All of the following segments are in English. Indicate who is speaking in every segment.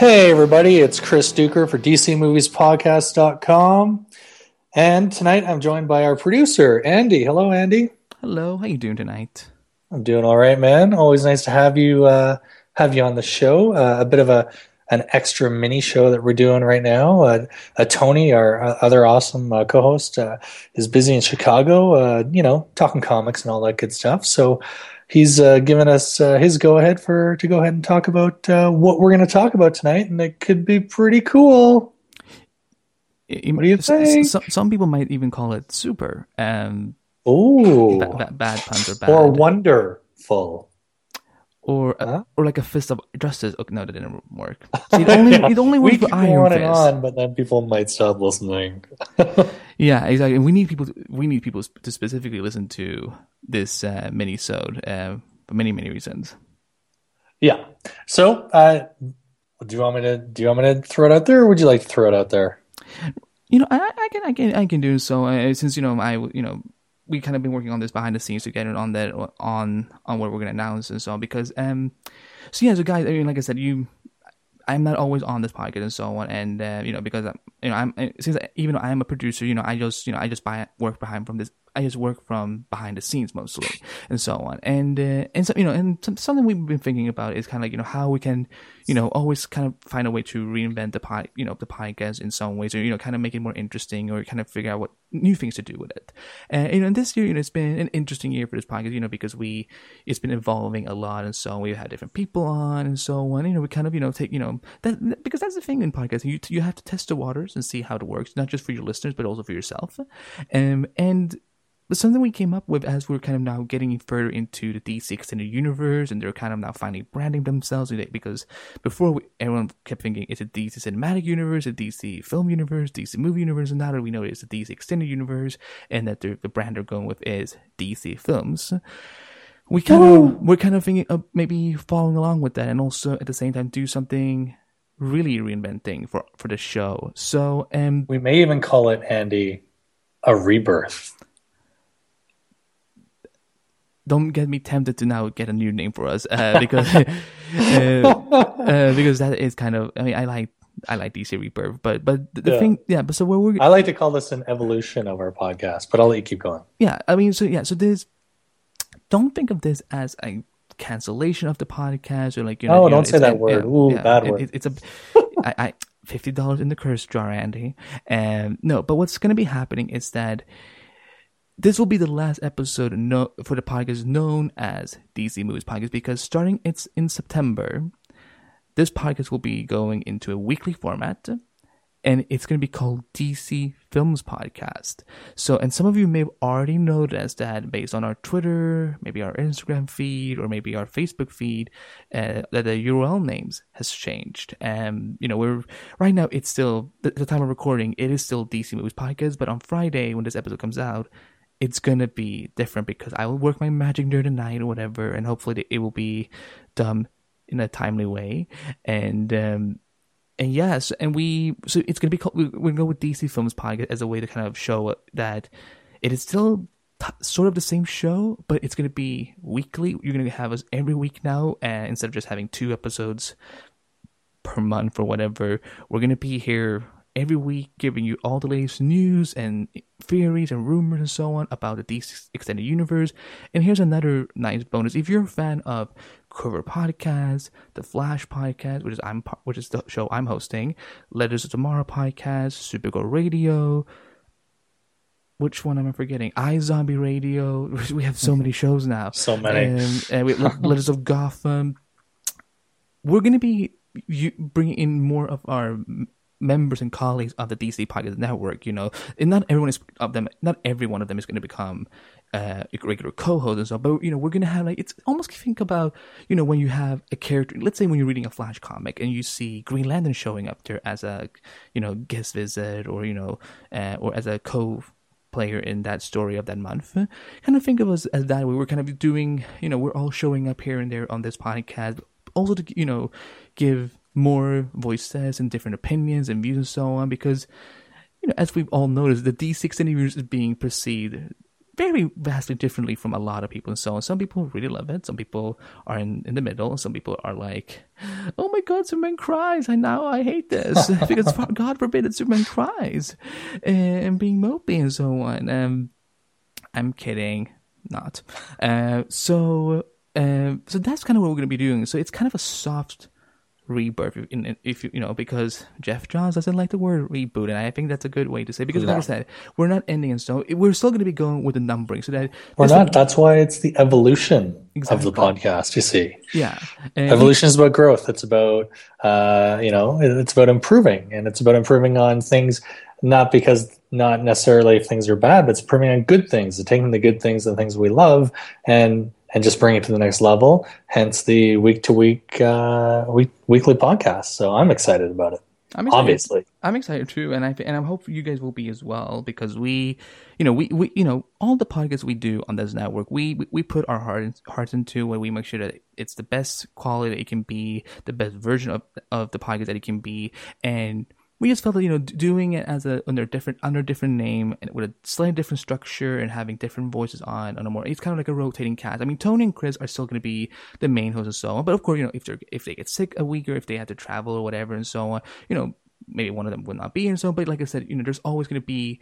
Speaker 1: Hey, everybody, it's Chris Doucher for DCMoviesPodcast.com. And tonight I'm joined by our producer, Andy. Hello, Andy.
Speaker 2: Hello, how you doing tonight?
Speaker 1: I'm doing all right, man. Always nice to have you uh, have you on the show. Uh, a bit of a an extra mini show that we're doing right now. Uh, uh Tony, our uh, other awesome uh, co-host, is busy in Chicago. you know, talking comics and all that good stuff. So he's uh, given us uh, his go ahead for to go ahead and talk about uh, what we're going to talk about tonight, and it could be pretty cool. what do you think?
Speaker 2: Some, some people might even call it super. Um,
Speaker 1: oh,
Speaker 2: ba- ba- bad puns are bad.
Speaker 1: Or wonderful.
Speaker 2: Or huh? or like a fist of justice. No, that didn't work. See, it only, yeah. it only works for Iron
Speaker 1: Fist. On, but then people might stop listening.
Speaker 2: yeah, exactly. And we need people. To, we need people to specifically listen to this uh, mini-sode uh, for many many reasons.
Speaker 1: Yeah. So, uh, do you want me to do you want me to throw it out there, or would you like to throw it out there?
Speaker 2: You know, I, I can I can I can do so. Uh, since you know I you know we kind of been working on this behind the scenes to get it on that on on what we're gonna announce and so on because um so yeah so guys I mean like I said you I'm not always on this podcast and so on, and uh, you know because I'm, you know I'm since even though I am a producer, you know I just you know I just buy work behind from this I just work from behind the scenes mostly and so on. And, uh, and so, you know, and something we've been thinking about is kind of like, you know, how we can, you know, always kind of find a way to reinvent the pie, you know, the podcast in some ways or, you know, kind of make it more interesting or kind of figure out what new things to do with it. And, you know, and this year, you know, it's been an interesting year for this podcast, you know, because we, it's been evolving a lot and so. We've had different people on and so on. You know, we kind of, you know, take, you know, that, because that's the thing in podcasting. You, you have to test the waters and see how it works, not just for your listeners, but also for yourself. Um, and, but something we came up with as we're kind of now getting further into the DC extended universe, and they're kind of now finally branding themselves because before we, everyone kept thinking it's a DC cinematic universe, a DC film universe, DC movie universe, and now that we know it's a DC extended universe, and that the brand they're going with is DC films we kind of we're kind of thinking of maybe following along with that and also at the same time do something really reinventing for for the show. So um
Speaker 1: we may even call it andy a rebirth
Speaker 2: don't get me tempted to now get a new name for us uh, because uh, uh, because that is kind of I mean I like I like DC Rebirth, but but the, yeah. thing yeah, but so we're
Speaker 1: I like to call this an evolution of our podcast, but I'll let you keep going.
Speaker 2: Yeah, I mean so yeah, so this don't think of this as a cancellation of the podcast or like you know.
Speaker 1: Oh, don't say that word. Ooh, yeah, bad word.
Speaker 2: It, it's a I, I fifty dollars in the curse jar, Andy. And no, but what's going to be happening is that this will be the last episode no, for the podcast known as DC Movies Podcast because starting it's in September, this podcast will be going into a weekly format and it's going to be called DC Films Podcast. So, and some of you may have already noticed that based on our Twitter, maybe our Instagram feed, or maybe our Facebook feed, uh, that the URL names has changed. And you know, we're right now it's still the, the time of recording. It is still DC Movies Podcast, but on Friday when this episode comes out, it's gonna be different because I will work my magic during the night or whatever, and hopefully it will be done in a timely way. And um, and yes, and we so it's gonna be called, we're gonna go with DC Films Podcast as a way to kind of show that it is still t- sort of the same show, but it's gonna be weekly. You're gonna have us every week now, and instead of just having two episodes per month or whatever, we're gonna be here every week giving you all the latest news and theories and rumors and so on about the DC extended universe. And here's another nice bonus: if you're a fan of Cover Podcast, the Flash Podcast, which is I'm which is the show I'm hosting, Legends of Tomorrow Podcast, Supergirl Radio. Which one am I forgetting? iZombie Radio. We have so many shows now.
Speaker 1: So many.
Speaker 2: And, and we, Letters of Gotham. We're going to be you, bringing in more of our members and colleagues of the DC Podcast Network. You know, and not everyone is of them. Not every one of them is going to become uh, a regular co-host and so. But you know, we're going to have like it's almost think about you know when you have a character. Let's say when you're reading a Flash comic and you see Green Lantern showing up there as a you know guest visit or you know uh, or as a co player in that story of that month. Kind of think of us as that. We're kind of doing, you know, we're all showing up here and there on this podcast, also to, you know, give more voices and different opinions and views and so on because you know as we've all noticed the DC universe is being perceived very vastly differently from a lot of people and so on some people really love it some people are in, in the middle some people are like oh my god, Superman cries. I now I hate this because God forbid that Superman cries and being mopey and so on. Um, I'm kidding, not. Uh, so, uh, so that's kind of what we're going to be doing. So it's kind of a soft rebirth in, if you you know because Geoff Johns doesn't like the word reboot and I think that's a good way to say it because like I said we're not ending in stone. We're still going to be going with the numbering so that
Speaker 1: we're not. that's why it's the evolution exactly. of the podcast you see.
Speaker 2: Yeah.
Speaker 1: And evolution is about growth. It's about uh, you know it's about improving and it's about improving on things not because not necessarily if things are bad but it's improving on good things taking the good things and things we love and and just bring it to the next level. Hence the week to week, uh, week weekly podcast. So I'm excited about it. I'm excited. Obviously,
Speaker 2: I'm excited too, and I and I hope you guys will be as well because we, you know, we, we you know all the podcasts we do on this network, we we, we put our heart hearts into where we make sure that it's the best quality that it can be, the best version of of the podcast that it can be, and we just felt that you know doing it as a under different under different name and with a slightly different structure and having different voices on on a more it's kind of like a rotating cast. I mean, Tony and Chris are still going to be the main hosts and so on, but of course, you know, if they if they get sick a week or if they have to travel or whatever and so on, you know, maybe one of them would not be and so. On. But like I said, you know, there's always going to be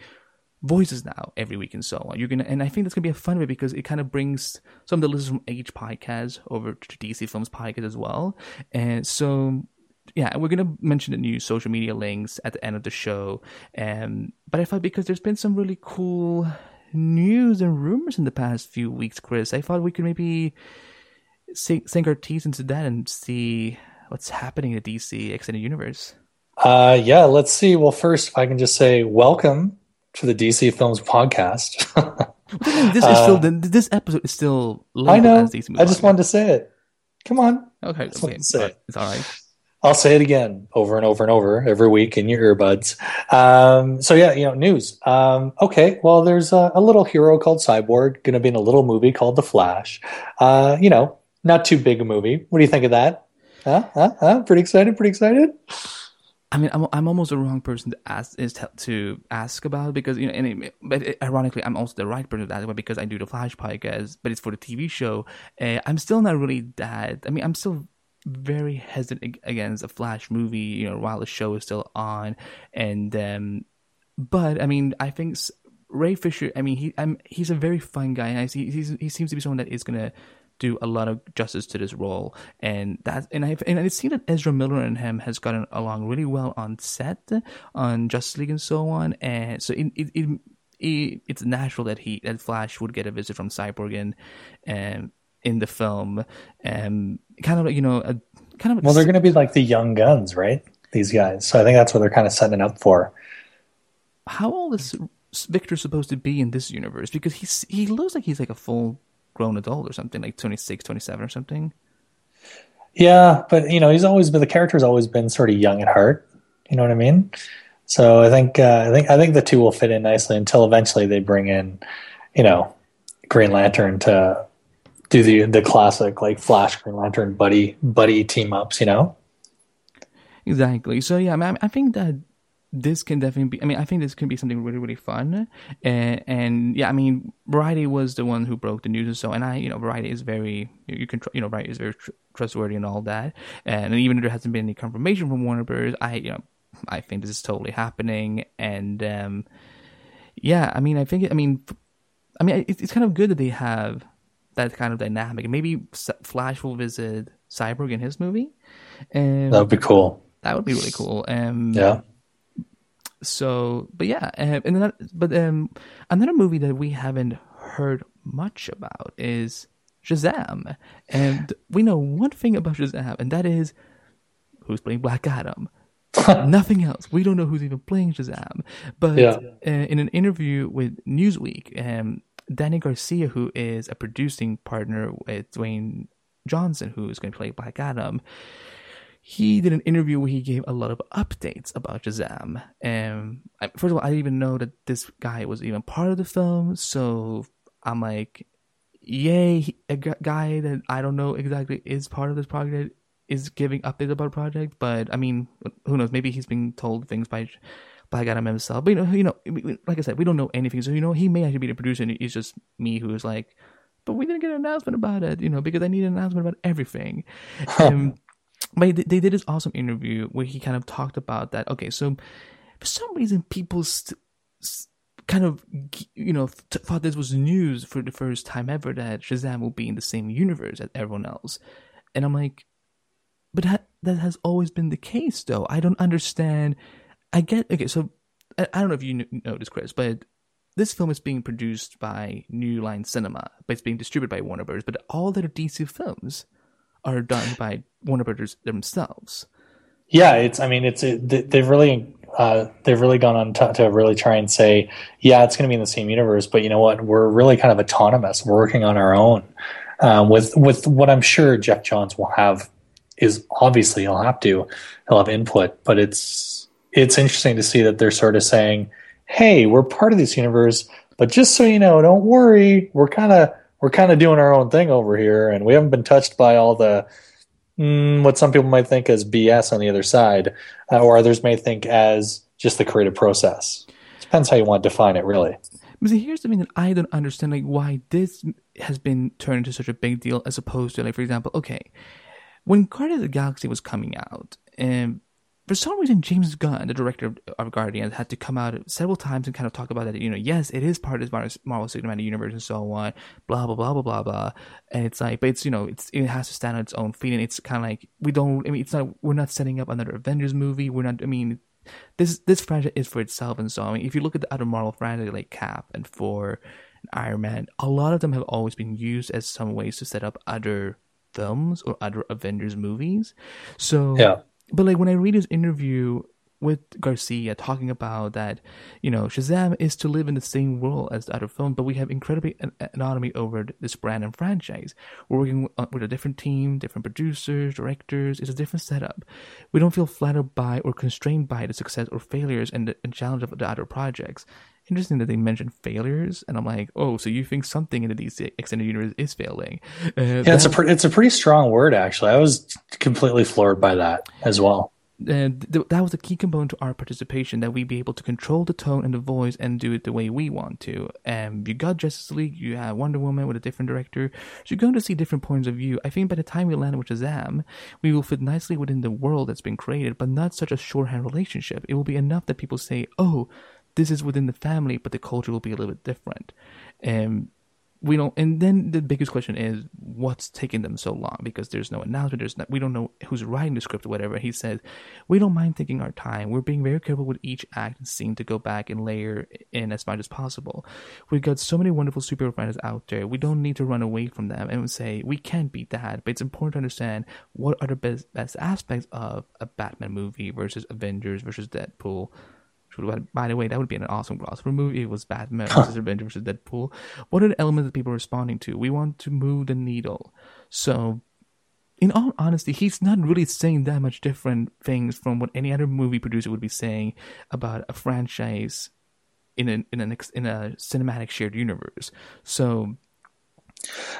Speaker 2: voices now every week and so on. You're gonna, and I think that's gonna be a fun way because it kind of brings some of the listeners from H podcast over to DC Films podcast as well. And so yeah, we're gonna mention the new social media links at the end of the show. Um, but I thought because there's been some really cool news and rumors in the past few weeks, Chris, I thought we could maybe sink, sink our teeth into that and see what's happening in the DC extended universe.
Speaker 1: Uh, yeah, let's see. Well, first, I can just say welcome to the DC Films podcast.
Speaker 2: this is still uh, this episode is still.
Speaker 1: I know. I just wanted to say it. Come on.
Speaker 2: Okay, okay. It's all right.
Speaker 1: I'll say it again over and over and over every week in your earbuds. Um, so yeah, you know, news. Um, okay, well, there's a, a, little hero called Cyborg going to be in a little movie called The Flash. Uh, you know, not too big a movie. What do you think of that? Huh? Huh? Huh? Pretty excited. Pretty excited.
Speaker 2: I mean, I'm I'm almost the wrong person to ask is to ask about because you know, and it, but it, ironically, I'm also the right person to ask about because I do the Flash podcast, but it's for the TV show. Uh, I'm still not really that. I mean, I'm still very hesitant against a Flash movie, you know, while the show is still on. And um, but I mean, I think Ray Fisher. I mean, he I'm, he's a very fun guy, and I see he's, he seems to be someone that is gonna do a lot of justice to this role. And that and I've and I've seen that Ezra Miller and him has gotten along really well on set on Justice League and so on. And so it it, it, it it's natural that he that Flash would get a visit from Cyborg and um, in the film, um, kind of you know a kind of.
Speaker 1: Well, they're going to be like the young guns, right? These guys. So I think that's what they're kind of setting up for.
Speaker 2: How old is Victor supposed to be in this universe? Because he's he looks like he's like a full grown adult or something, like 26, 27 or something.
Speaker 1: Yeah, but you know, he's always been the character's always been sort of young at heart. You know what I mean? So I think uh, I think I think the two will fit in nicely until eventually they bring in, you know, Green Lantern to do the the classic like Flash Green Lantern buddy buddy team ups, you know.
Speaker 2: Exactly. So yeah, I, mean, I think that this can definitely be. I mean, I think this can be something really really fun. And, and yeah, I mean, Variety was the one who broke the news, and so and I, you know, Variety is very you can you know Variety is very tr- trustworthy and all that. And even if there hasn't been any confirmation from Warner Bros., I you know I think this is totally happening. And um, yeah, I mean, I think I mean, I mean, it's kind of good that they have that kind of dynamic. Maybe Flash will visit Cyborg in his movie.
Speaker 1: Um, that would be cool.
Speaker 2: That would be really cool. Um,
Speaker 1: yeah.
Speaker 2: So, but yeah, um, and then, but um, another movie that we haven't heard much about is Shazam, and we know one thing about Shazam, and that is who's playing Black Adam. Nothing else. We don't know who's even playing Shazam. But yeah. uh, in an interview with Newsweek, um, Dany Garcia, who is a producing partner with Dwayne Johnson, who is going to play Black Adam, he did an interview where he gave a lot of updates about Shazam. And first of all, I didn't even know that this guy was even part of the film. So I'm like, yay, a guy that I don't know exactly is part of this project is giving updates about the project. But I mean, who knows? Maybe he's being told things by Black Adam himself. But you know, you know, like I said, we don't know anything. So you know, he may actually be the producer, and it's just me who's like, but we didn't get an announcement about it, you know, because I need an announcement about everything. um, but they, they did this awesome interview where he kind of talked about that. Okay, so for some reason, people st- kind of you know th- thought this was news for the first time ever that Shazam will be in the same universe as everyone else, and I'm like, but that that has always been the case, though. I don't understand. I get okay, so I, I don't know if you this, Chris, but this film is being produced by New Line Cinema, but it's being distributed by Warner Brothers. But all their DC films are done by Warner Brothers themselves.
Speaker 1: Yeah, it's. I mean, it's. It, they've really. Uh, they've really gone on to, to really try and say, yeah, it's going to be in the same universe, but you know what? We're really kind of autonomous. We're working on our own. Um, with with what I'm sure Geoff Johns will have is obviously he'll have to he'll have input, but it's it's interesting to see that they're sort of saying, hey, we're part of this universe, but just so you know, don't worry, we're kind of we're kind of doing our own thing over here, and we haven't been touched by all the mm, what some people might think as BS on the other side, uh, or others may think as just the creative process. Depends how you want to define it, really.
Speaker 2: But see, here's the thing that I don't understand, like why this has been turned into such a big deal, as opposed to, like, for example, okay, when Guardians of the Galaxy was coming out, and for some reason, James Gunn, the director of, Guardians, had to come out several times and kind of talk about that. You know, yes, it is part of this Marvel Cinematic Universe and so on. Blah blah blah blah blah blah. And it's like, but it's you know, it's it has to stand on its own feet, and it's kind of like we don't. I mean, it's not. We're not setting up another Avengers movie. We're not. I mean, this this franchise is for itself, and so I mean, if you look at the other Marvel franchises like Cap and Thor, and Iron Man, a lot of them have always been used as some ways to set up other films or other Avengers movies. So
Speaker 1: yeah
Speaker 2: but like when I read his interview with Garcia talking about that, you know, Shazam is to live in the same world as the other films, but we have incredibly autonomy over this brand and franchise. We're working uh, with a different team, different producers, directors. It's a different setup. We don't feel flattered by or constrained by the success or failures and the and challenge of the other projects. Interesting that they mentioned failures, and I'm like, oh, so you think something in the DC extended universe is failing?
Speaker 1: Uh, yeah, that, it's a pre- it's a pretty strong word, actually. I was completely floored by that as well
Speaker 2: and th- that was a key component to our participation that we be able to control the tone and the voice and do it the way we want to. And you got Justice League, you have Wonder Woman with a different director, so you're going to see different points of view. I think by the time we land with Shazam, we will fit nicely within the world that's been created, but not such a shorthand relationship. It will be enough that people say, "Oh, this is within the family, but the culture will be a little bit different." And we don't and then the biggest question is what's taking them so long? Because there's no announcement there's not we don't know who's writing the script or whatever. He says we don't mind taking our time. We're being very careful with each act and scene to go back and layer in as much as possible. We've got so many wonderful superhero writers out there. We don't need to run away from them and say we can't beat that. But it's important to understand what are the best, best aspects of a batman movie versus avengers versus deadpool by the way, that would be an awesome crossover movie. It was Batman versus Avengers versus Deadpool. What are the elements that people are responding to? We want to move the needle. So, in all honesty, he's not really saying that much different things from what any other movie producer would be saying about a franchise in an in an in a cinematic shared universe. So.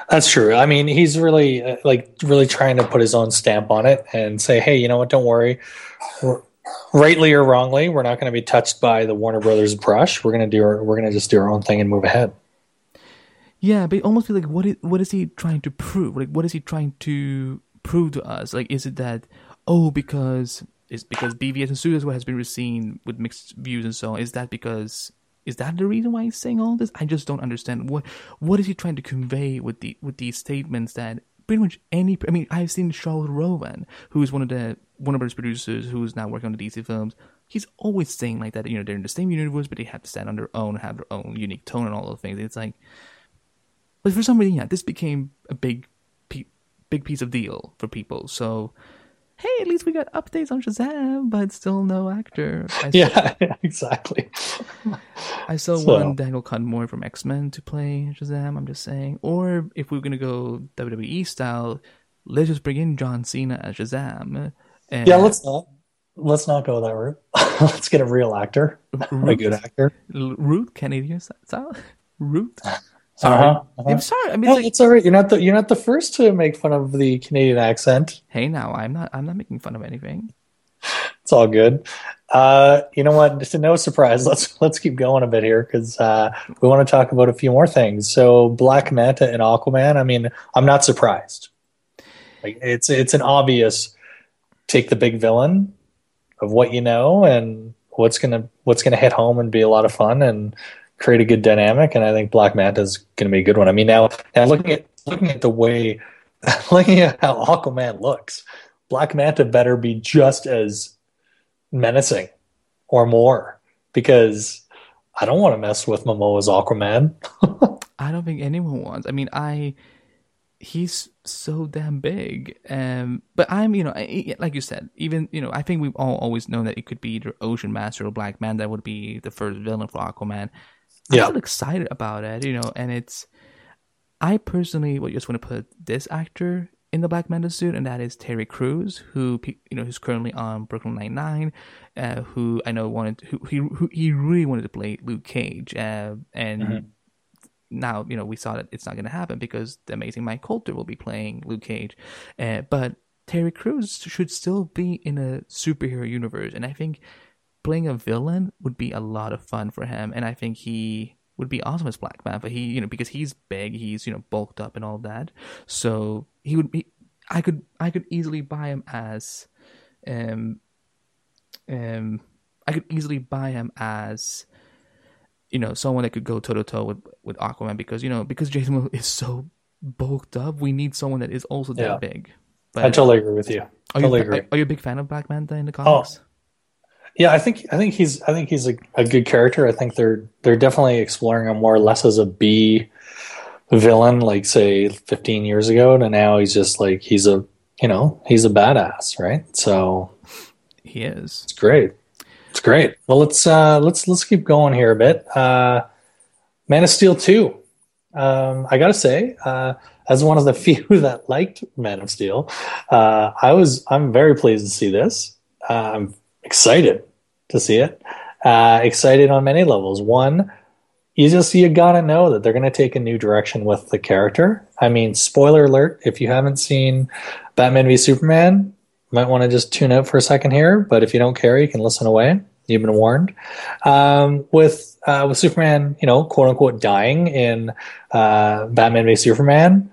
Speaker 1: That's true. I mean, he's really uh, like really trying to put his own stamp on it and say, "Hey, you know what? Don't worry. Rightly or wrongly, we're not going to be touched by the Warner Brothers brush. We're going to do our, we're going to just do our own thing and move ahead.
Speaker 2: Yeah, but almost like what is what is he trying to prove? Like what is he trying to prove to us? Like is it that oh because it's because BVS and Suicide has been seen with mixed views and so on? Is that because is that the reason why he's saying all this? I just don't understand what what is he trying to convey with the with these statements that pretty much any. I mean, I've seen Charles Roven, who is one of the one of his producers, who's now working on the DC films. He's always saying like that. You know, they're in the same universe, but they have to stand on their own, have their own unique tone, and all those things. It's like, but for some reason, yeah, this became a big, big piece of deal for people. So hey, at least we got updates on Shazam, but still no actor.
Speaker 1: Yeah, exactly.
Speaker 2: I still so. want Daniel Cudmore from X Men to play Shazam. I'm just saying, or if we're gonna go WWE style, let's just bring in John Cena as Shazam.
Speaker 1: And yeah, let's not. Let's not go that route. let's get a real actor, Root, a good actor.
Speaker 2: Root Canadian style. Root. Sorry. Uh-huh, uh-huh. I'm sorry. I mean,
Speaker 1: no, like, it's all right. You're not the you're not the first to make fun of the Canadian accent.
Speaker 2: Hey, now I'm not. I'm not making fun of anything.
Speaker 1: It's all good. Uh, you know what? Just no surprise. Let's let's keep going a bit here because uh, we want to talk about a few more things. So, Black Manta and Aquaman. I mean, I'm not surprised. Like it's it's an obvious take the big villain of what you know and what's gonna what's gonna hit home and be a lot of fun and create a good dynamic. And I think Black Manta is gonna be a good one. I mean, now now looking at looking at the way looking at how Aquaman looks, Black Manta better be just as menacing or more because I don't want to mess with Momoa's Aquaman.
Speaker 2: I don't think anyone wants. I mean, I he's so damn big. Um, but I'm, you know, I, like you said, even you know, I think we've all always known that it could be either Ocean Master or Black Manta would be the first villain for Aquaman. I'm yeah. excited about it, you know, and it's. I personally would just want to put this actor in the Black Manta suit, and that is Terry Crews, who you know who's currently on Brooklyn Nine Nine, uh, who I know wanted who he who he really wanted to play Luke Cage, uh, and mm-hmm. Now you know we saw that it's not going to happen because the amazing Mike Colter will be playing Luke Cage, uh, but Terry Crews should still be in a superhero universe, and I think playing a villain would be a lot of fun for him, and I think he would be awesome as Black Manta. He, you know, because he's big, he's you know bulked up and all that. So he would be. I could I could easily buy him as, um, um, I could easily buy him as, you know, someone that could go toe to toe with with Aquaman because you know because Jason Momoa is so bulked up, we need someone that is also that yeah. big.
Speaker 1: But, I totally agree with you.
Speaker 2: Are,
Speaker 1: totally
Speaker 2: you,
Speaker 1: agree.
Speaker 2: Are, you a big fan of Black Manta in the oh. comics?
Speaker 1: Oh. Yeah, I think I think he's I think he's a, a good character. I think they're they're definitely exploring him more or less as a B villain, like say 15 years ago, and now he's just like he's a you know he's a badass, right? So
Speaker 2: he is.
Speaker 1: It's great. It's great. Well, let's uh, let's let's keep going here a bit. Uh, Man of Steel two. Um, I gotta say, uh, as one of the few that liked Man of Steel, uh, I was I'm very pleased to see this. Uh, I'm excited to see it. Uh, excited on many levels. One, you just you gotta know that they're gonna take a new direction with the character. I mean, spoiler alert: if you haven't seen Batman v Superman, might want to just tune out for a second here. But if you don't care, you can listen away. You've been warned. Um, with uh, with Superman, you know, quote unquote, dying in uh, Batman v Superman.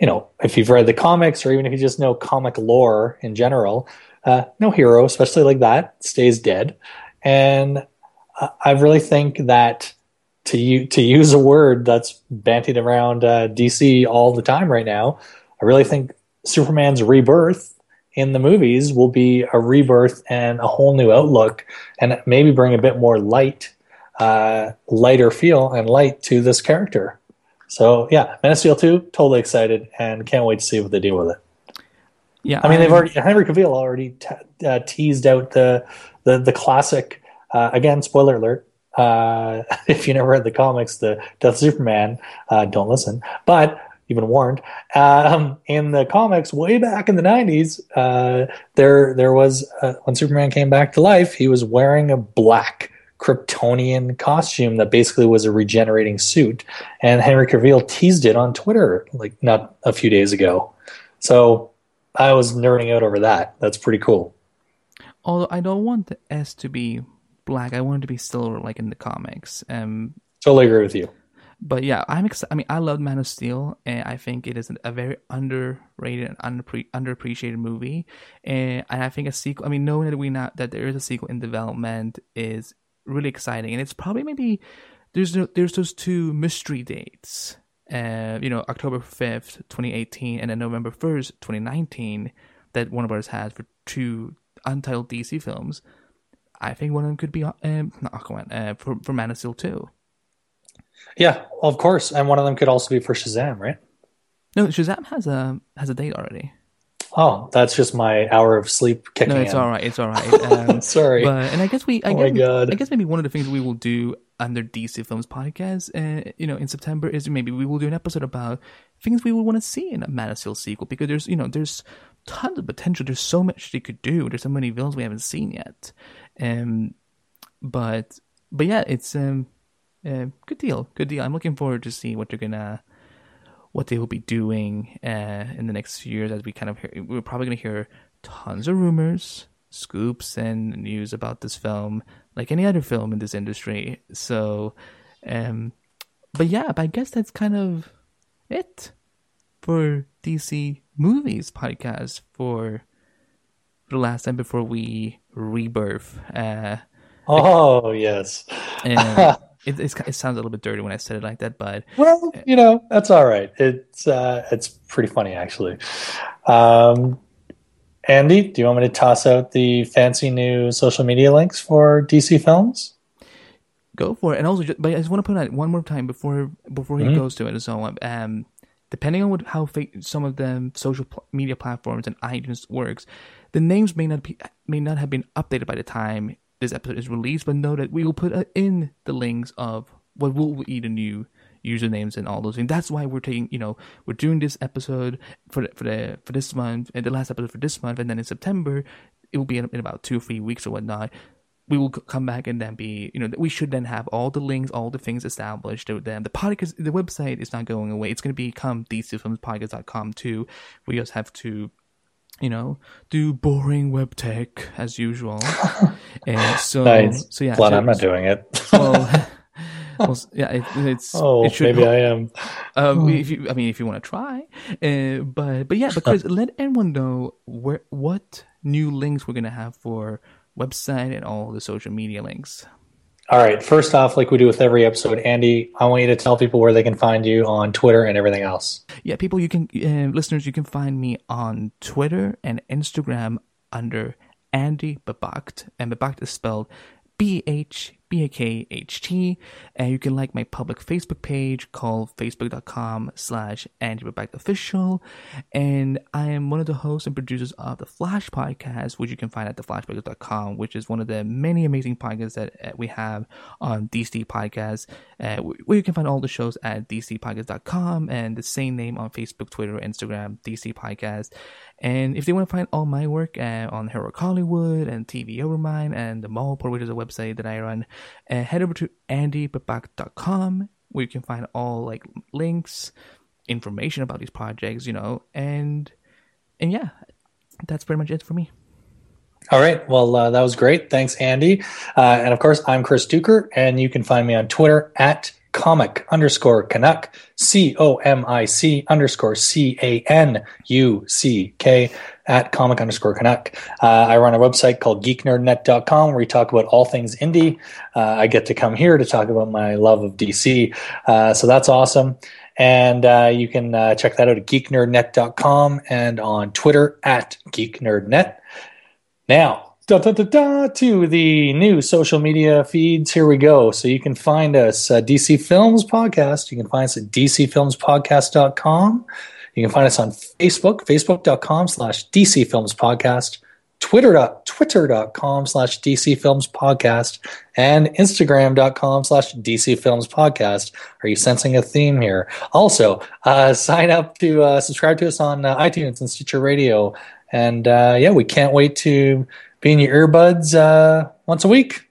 Speaker 1: You know, if you've read the comics or even if you just know comic lore in general, uh, no hero, especially like that, stays dead. And I really think that to you to use a word that's bantied around uh, DC all the time right now, I really think Superman's rebirth in the movies will be a rebirth and a whole new outlook, and maybe bring a bit more light, uh, lighter feel and light to this character. So yeah, Man of Steel two, totally excited and can't wait to see what they do with it.
Speaker 2: Yeah,
Speaker 1: I mean, they've already Henry Cavill already t- uh, teased out the the the classic. Uh, again, spoiler alert. Uh, if you never read the comics, the Death of Superman, uh, don't listen. But you've been warned. Um, in the comics, way back in the '90s, uh, there there was uh, when Superman came back to life, he was wearing a black Kryptonian costume that basically was a regenerating suit, and Henry Cavill teased it on Twitter like not a few days ago. So I was nerding out over that. That's pretty cool.
Speaker 2: Although I don't want the S to be black, I want it to be silver, like in the comics. Um,
Speaker 1: totally agree with you.
Speaker 2: But yeah, I'm excited. I mean, I love Man of Steel, and I think it is a very underrated and underpre- underappreciated movie. And, and I think a sequel. I mean, knowing that we not that there is a sequel in development is really exciting, and it's probably maybe there's no, there's those two mystery dates uh, you know, October 5th, 2018, and then November 1st, 2019, that Warner Bros. has for two untitled DC films, I think one of them could be, um, not Aquaman, uh, for, for Man of Steel 2.
Speaker 1: Yeah, of course. And one of them could also be for Shazam, right?
Speaker 2: No, Shazam has a has a date already.
Speaker 1: Oh, that's just my hour of sleep kicking.
Speaker 2: No, it's
Speaker 1: in.
Speaker 2: all right. It's all right. Um,
Speaker 1: Sorry,
Speaker 2: but and I guess we. I
Speaker 1: oh
Speaker 2: guess,
Speaker 1: my god!
Speaker 2: I guess maybe one of the things we will do under DC Films podcast, uh, you know, in September is maybe we will do an episode about things we would want to see in a Man of Steel sequel because there's you know there's tons of potential. There's so much they could do. There's so many villains we haven't seen yet. Um, but but yeah, it's um, uh, good deal. Good deal. I'm looking forward to see what they're gonna what they will be doing uh, in the next few years as we kind of hear, we're probably going to hear tons of rumors scoops and news about this film like any other film in this industry so um but yeah but i guess that's kind of it for dc movies podcast for for the last time before we rebirth. Uh,
Speaker 1: oh yes.
Speaker 2: and it, it sounds a little bit dirty when I said it like that, but
Speaker 1: well, you know that's all right. It's uh, it's pretty funny actually. Um, Andy, do you want me to toss out the fancy new social media links for DC Films?
Speaker 2: Go for it. And also, just, but I just want to put out one more time before before he mm-hmm. goes to it. So, um, depending on what, how some of the social media platforms and iTunes works, the names may not be may not have been updated by the time this episode is released. But know that we will put uh, in the links of what will be the new usernames and all those things. That's why we're taking, you know, we're doing this episode for the, for the for this month and the last episode for this month, and then in September it will be in, in about two or three weeks or whatnot. We will come back and then be, you know, we should then have all the links, all the things established. Then the podcast, the website is not going away. It's going to become dcfilmspodcast.com too. We just have to you know, do boring web tech as usual. and so,
Speaker 1: nice.
Speaker 2: so yeah.
Speaker 1: Glad
Speaker 2: so,
Speaker 1: I'm not doing it.
Speaker 2: well, well, yeah, it, it's.
Speaker 1: Oh, it should, maybe I am.
Speaker 2: Um, if you, I mean, if you want to try, uh, but but yeah, because let everyone know where what new links we're gonna have for website and all the social media links.
Speaker 1: All right. First off, like we do with every episode, Andy, I want you to tell people where they can find you on Twitter and everything else.
Speaker 2: Yeah, people, you can, uh, listeners, you can find me on Twitter and Instagram under Andy Behbakht, and Behbakht is spelled B H B A K H T. And you can like my public Facebook page called facebook.com slash Andrew Official. And I am one of the hosts and producers of the Flash Podcast, which you can find at theflashpodcast.com, which is one of the many amazing podcasts that we have on DC Podcast, uh, where you can find all the shows at dcpodcast.com and the same name on Facebook, Twitter, Instagram, DC Podcast. And if they want to find all my work uh, on Heroic Hollywood and TV Overmind and the Marvel Report, which is a website that I run, uh, head over to andybehbakht.com where you can find all like links, information about these projects, you know, and and yeah, that's pretty much it for me.
Speaker 1: All right. Well, uh, that was great. Thanks, Andy. Uh, and of course, I'm Chris Doucher, and you can find me on Twitter at comic underscore Canuck, C O M I C underscore C A N U C K at comic underscore Canuck. Uh, I run a website called geeknerdnet.com where we talk about all things indie. Uh, I get to come here to talk about my love of DC. Uh, so that's awesome. And uh, you can uh, check that out at geeknerdnet.com and on Twitter at geeknerdnet. Now, da, da, da, da, to the new social media feeds. Here we go. So you can find us uh, DC Films Podcast. You can find us at dcfilmspodcast.com. You can find us on Facebook, facebook.com slash DC Films Podcast, Twitter, twitter.com slash DC Films Podcast, and Instagram.com slash DC Films Podcast. Are you sensing a theme here? Also, uh, sign up to uh, subscribe to us on uh, iTunes and Stitcher Radio. And uh, yeah, we can't wait to be in your earbuds uh, once a week.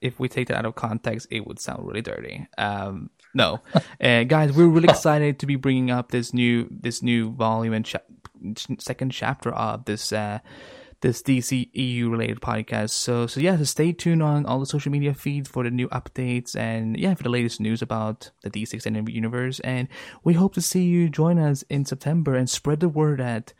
Speaker 2: If we take that out of context, it would sound really dirty. Um, no, uh, guys, we're really excited to be bringing up this new this new volume and cha- second chapter of this uh, this DC EU related podcast. So so yeah, so stay tuned on all the social media feeds for the new updates and yeah for the latest news about the DC extended universe. And we hope to see you join us in September and spread the word that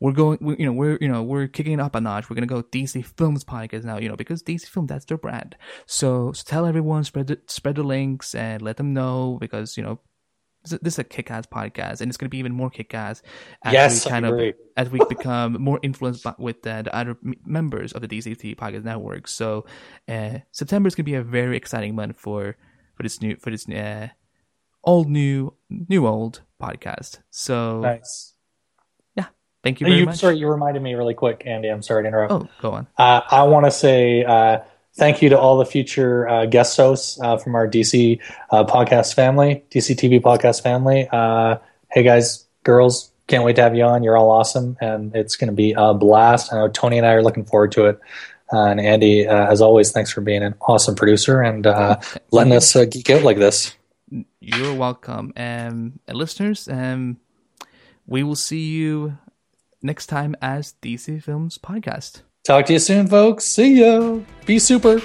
Speaker 2: we're going, we, you know, we're, you know, we're kicking it up a notch. We're gonna go DC Films podcast now, you know, because DC Film that's their brand. So, so tell everyone, spread the spread the links and let them know because you know this is a kick-ass podcast, and it's going to be even more kick-ass
Speaker 1: as yes, we kind of
Speaker 2: as we become more influenced by, with the, the, other members of the DCT podcast network. So uh, September is going to be a very exciting month for for this new for this uh, old new new old podcast. So
Speaker 1: nice.
Speaker 2: Thank you very
Speaker 1: you,
Speaker 2: much.
Speaker 1: Sorry, you reminded me really quick, Andy. I'm sorry to interrupt.
Speaker 2: Oh, go on.
Speaker 1: Uh, I want to say uh, thank you to all the future uh, guest hosts uh, from our DC uh, podcast family, DC TV podcast family. Uh, hey, guys, girls, can't wait to have you on. You're all awesome, and it's going to be a blast. I know Tony and I are looking forward to it. and Andy, as always, thanks for being an awesome producer and letting us geek out like this.
Speaker 2: You're welcome. Um, and listeners, um, we will see you next time as DC Films Podcast.
Speaker 1: Talk to you soon, folks. See ya. Be super.